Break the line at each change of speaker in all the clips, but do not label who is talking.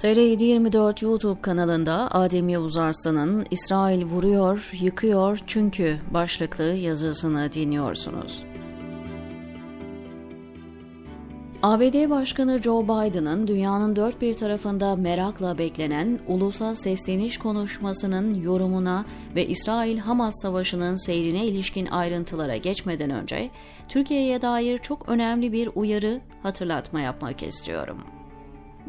TR724 YouTube kanalında Adem Yavuz Arslan'ın İsrail vuruyor, yıkıyor çünkü başlıklı yazısını dinliyorsunuz. ABD Başkanı Joe Biden'ın dünyanın dört bir tarafında merakla beklenen ulusal sesleniş konuşmasının yorumuna ve İsrail-Hamas savaşının seyrine ilişkin ayrıntılara geçmeden önce Türkiye'ye dair çok önemli bir uyarı hatırlatma yapmak istiyorum.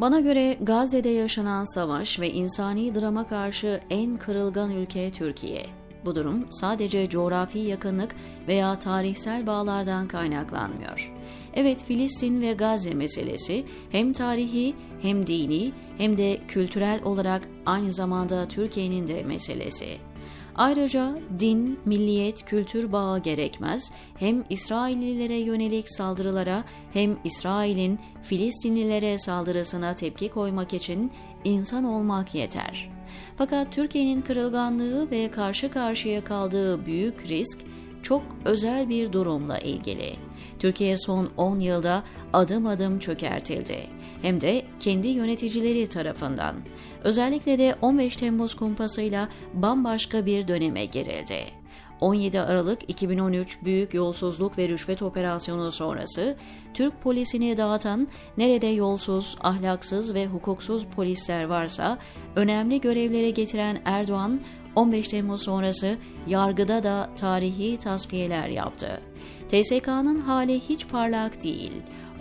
Bana göre Gazze'de yaşanan savaş ve insani drama karşı en kırılgan ülke Türkiye. Bu durum sadece coğrafi yakınlık veya tarihsel bağlardan kaynaklanmıyor. Evet Filistin ve Gazze meselesi hem tarihi hem dini hem de kültürel olarak aynı zamanda Türkiye'nin de meselesi. Ayrıca din, milliyet, kültür bağı gerekmez. Hem İsraillilere yönelik saldırılara hem İsrail'in Filistinlilere saldırısına tepki koymak için insan olmak yeter. Fakat Türkiye'nin kırılganlığı ve karşı karşıya kaldığı büyük risk çok özel bir durumla ilgili. Türkiye son 10 yılda adım adım çökertildi. Hem de kendi yöneticileri tarafından. Özellikle de 15 Temmuz kumpasıyla bambaşka bir döneme girildi. 17 Aralık 2013 büyük yolsuzluk ve rüşvet operasyonu sonrası Türk polisini dağıtan nerede yolsuz, ahlaksız ve hukuksuz polisler varsa önemli görevlere getiren Erdoğan 15 Temmuz sonrası yargıda da tarihi tasfiyeler yaptı. TSK'nın hali hiç parlak değil.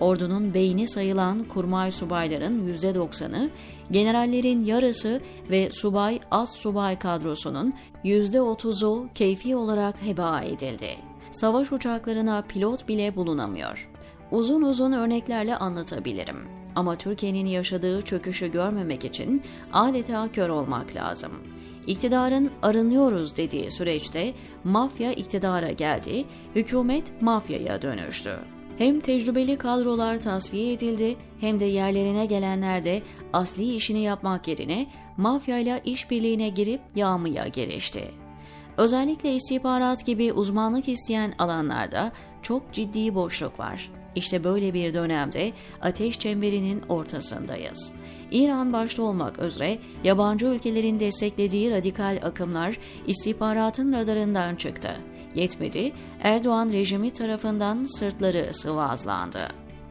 Ordunun beyni sayılan kurmay subayların %90'ı, generallerin yarısı ve subay az subay kadrosunun %30'u keyfi olarak heba edildi. Savaş uçaklarına pilot bile bulunamıyor. Uzun uzun örneklerle anlatabilirim. Ama Türkiye'nin yaşadığı çöküşü görmemek için adeta kör olmak lazım. İktidarın arınıyoruz dediği süreçte mafya iktidara geldi, hükümet mafyaya dönüştü. Hem tecrübeli kadrolar tasfiye edildi hem de yerlerine gelenler de asli işini yapmak yerine mafyayla işbirliğine girip yağmaya girişti. Özellikle istihbarat gibi uzmanlık isteyen alanlarda çok ciddi boşluk var. İşte böyle bir dönemde ateş çemberinin ortasındayız. İran başta olmak üzere yabancı ülkelerin desteklediği radikal akımlar istihbaratın radarından çıktı. Yetmedi, Erdoğan rejimi tarafından sırtları sıvazlandı.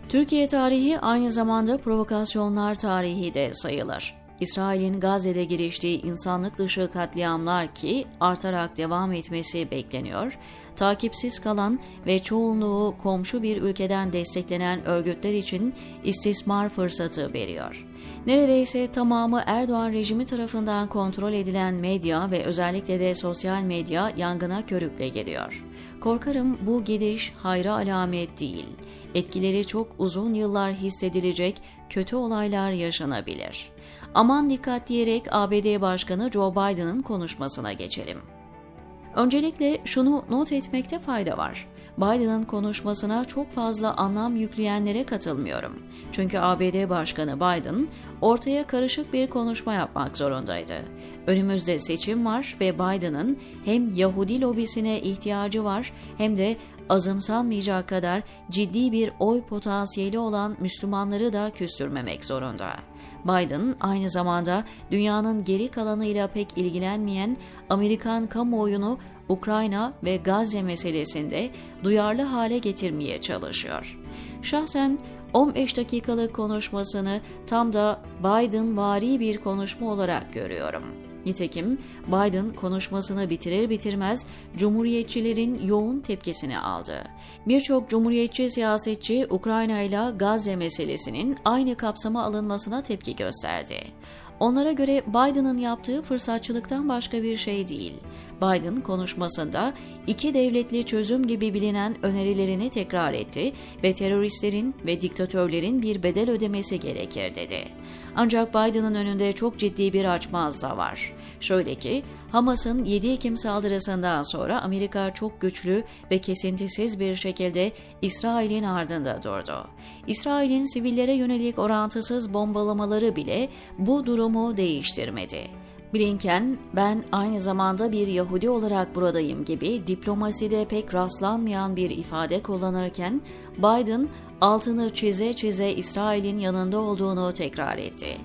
Türkiye tarihi aynı zamanda provokasyonlar tarihi de sayılır. İsrail'in Gazze'de giriştiği insanlık dışı katliamlar ki artarak devam etmesi bekleniyor, takipsiz kalan ve çoğunluğu komşu bir ülkeden desteklenen örgütler için istismar fırsatı veriyor. Neredeyse tamamı Erdoğan rejimi tarafından kontrol edilen medya ve özellikle de sosyal medya yangına körükle geliyor. Korkarım bu gidiş hayra alamet değil. Etkileri çok uzun yıllar hissedilecek kötü olaylar yaşanabilir. Aman dikkat diyerek ABD Başkanı Joe Biden'ın konuşmasına geçelim. Öncelikle şunu not etmekte fayda var. Biden'ın konuşmasına çok fazla anlam yükleyenlere katılmıyorum. Çünkü ABD Başkanı Biden ortaya karışık bir konuşma yapmak zorundaydı. Önümüzde seçim var ve Biden'ın hem Yahudi lobisine ihtiyacı var hem de azımsanmayacak kadar ciddi bir oy potansiyeli olan Müslümanları da küstürmemek zorunda. Biden aynı zamanda dünyanın geri kalanıyla pek ilgilenmeyen Amerikan kamuoyunu Ukrayna ve Gazze meselesinde duyarlı hale getirmeye çalışıyor. Şahsen 15 dakikalık konuşmasını tam da Biden vari bir konuşma olarak görüyorum. Nitekim Biden konuşmasını bitirir bitirmez Cumhuriyetçilerin yoğun tepkisini aldı. Birçok Cumhuriyetçi siyasetçi Ukrayna ile Gazze meselesinin aynı kapsama alınmasına tepki gösterdi. Onlara göre Biden'ın yaptığı fırsatçılıktan başka bir şey değil. Biden konuşmasında iki devletli çözüm gibi bilinen önerilerini tekrar etti ve teröristlerin ve diktatörlerin bir bedel ödemesi gerekir dedi. Ancak Biden'ın önünde çok ciddi bir açmaz da var. Şöyle ki, Hamas'ın 7 Ekim saldırısından sonra Amerika çok güçlü ve kesintisiz bir şekilde İsrail'in ardında durdu. İsrail'in sivillere yönelik orantısız bombalamaları bile bu durumu değiştirmedi. Blinken, ben aynı zamanda bir Yahudi olarak buradayım gibi diplomaside pek rastlanmayan bir ifade kullanırken, Biden altını çize çize İsrail'in yanında olduğunu tekrar etti.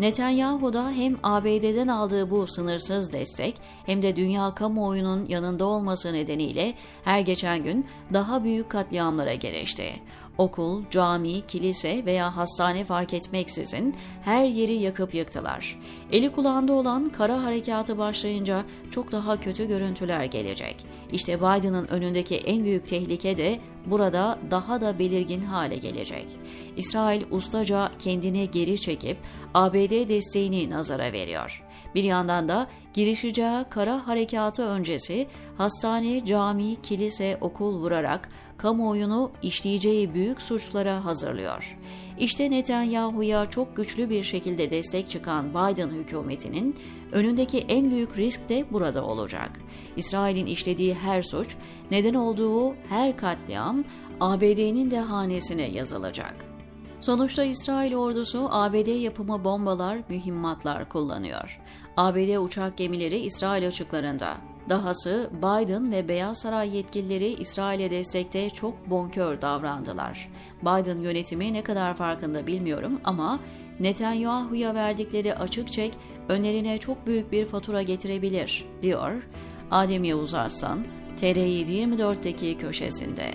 Netanyahu da hem ABD'den aldığı bu sınırsız destek hem de dünya kamuoyunun yanında olması nedeniyle her geçen gün daha büyük katliamlara girişti. Okul, cami, kilise veya hastane fark etmeksizin her yeri yakıp yıktılar. Eli kulağında olan kara harekatı başlayınca çok daha kötü görüntüler gelecek. İşte Biden'ın önündeki en büyük tehlike de burada daha da belirgin hale gelecek. İsrail ustaca kendini geri çekip ABD desteğini nazara veriyor. Bir yandan da girişeceği kara harekatı öncesi hastane, cami, kilise, okul vurarak kamuoyunu işleyeceği büyük suçlara hazırlıyor. İşte Netanyahu'ya çok güçlü bir şekilde destek çıkan Biden hükümetinin önündeki en büyük risk de burada olacak. İsrail'in işlediği her suç, neden olduğu her katliam ABD'nin de hanesine yazılacak. Sonuçta İsrail ordusu ABD yapımı bombalar, mühimmatlar kullanıyor. ABD uçak gemileri İsrail açıklarında. Dahası Biden ve Beyaz Saray yetkilileri İsrail'e destekte çok bonkör davrandılar. Biden yönetimi ne kadar farkında bilmiyorum ama Netanyahu'ya verdikleri açık çek önlerine çok büyük bir fatura getirebilir, diyor Adem Yavuz Arslan, TR724'deki köşesinde.